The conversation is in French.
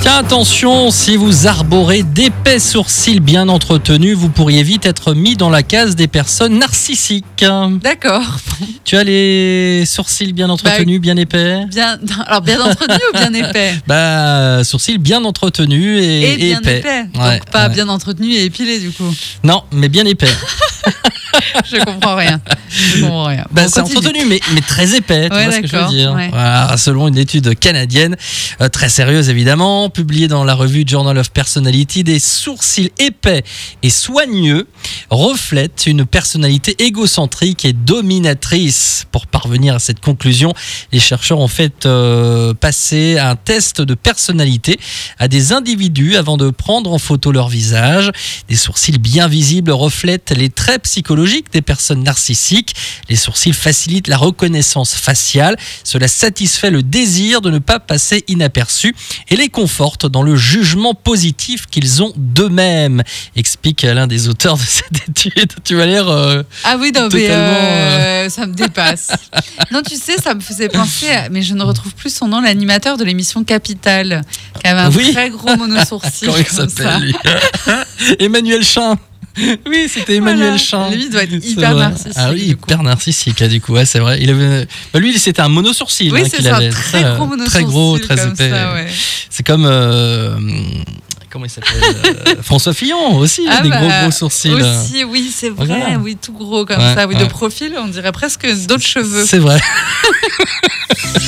Tiens, attention, si vous arborez d'épais sourcils bien entretenus, vous pourriez vite être mis dans la case des personnes narcissiques. D'accord. Tu as les sourcils bien entretenus, bien épais Bien, alors bien entretenu ou bien épais Bah, sourcils bien entretenus et, Et et bien épais. épais. Ouais, Donc pas ouais. bien entretenu et épilé du coup. Non, mais bien épais. Je comprends rien. Je comprends rien. Bah, Bon, c'est continue. entretenu, mais, mais très épais, tu Ouais, vois ce que je veux dire. ouais. Voilà, selon une étude canadienne, euh, très sérieuse évidemment, publiée dans la revue Journal of Personality, des sourcils épais et soigneux reflètent une personnalité égocentrique et dominatrice. Pour parvenir à cette conclusion, les chercheurs ont fait euh, passer un test de personnalité à des individus avant de prendre en photo leur visage. Des sourcils bien visibles reflètent les traits psychologiques des personnes narcissiques. Les sourcils facilitent la reconnaissance faciale. Cela satisfait le désir de ne pas passer inaperçu et les conforte dans le jugement positif qu'ils ont d'eux-mêmes, explique l'un des auteurs de cette étude. Tu vas l'air. euh, Ah oui, non, mais Totalement, euh, ça me dépasse. non, tu sais, ça me faisait penser, à- mais je ne retrouve plus son nom, l'animateur de l'émission Capital, qui avait un Oui. très gros monosourcil. Comment il s'appelle lui Emmanuel Chin. Oui, c'était Emmanuel Voilà. Chin. Lui, il doit être C'est hyper narcissique, Ah oui, coup. hyper narcissique, ah, du coup, ouais, c'est vrai. Il avait... bah, lui, c'était un monosourcil Oui, hein, c'est ça, avait. très gros Très monosourcil. gros, très épais. ouais. C'est comme. euh, Comment il s'appelle euh, François Fillon aussi, il a Ah des bah, gros gros sourcils. Aussi, oui, c'est vrai, Voilà. oui, tout gros comme Ouais, ça, oui, ouais. de profil, on dirait presque d'autres cheveux. C'est vrai.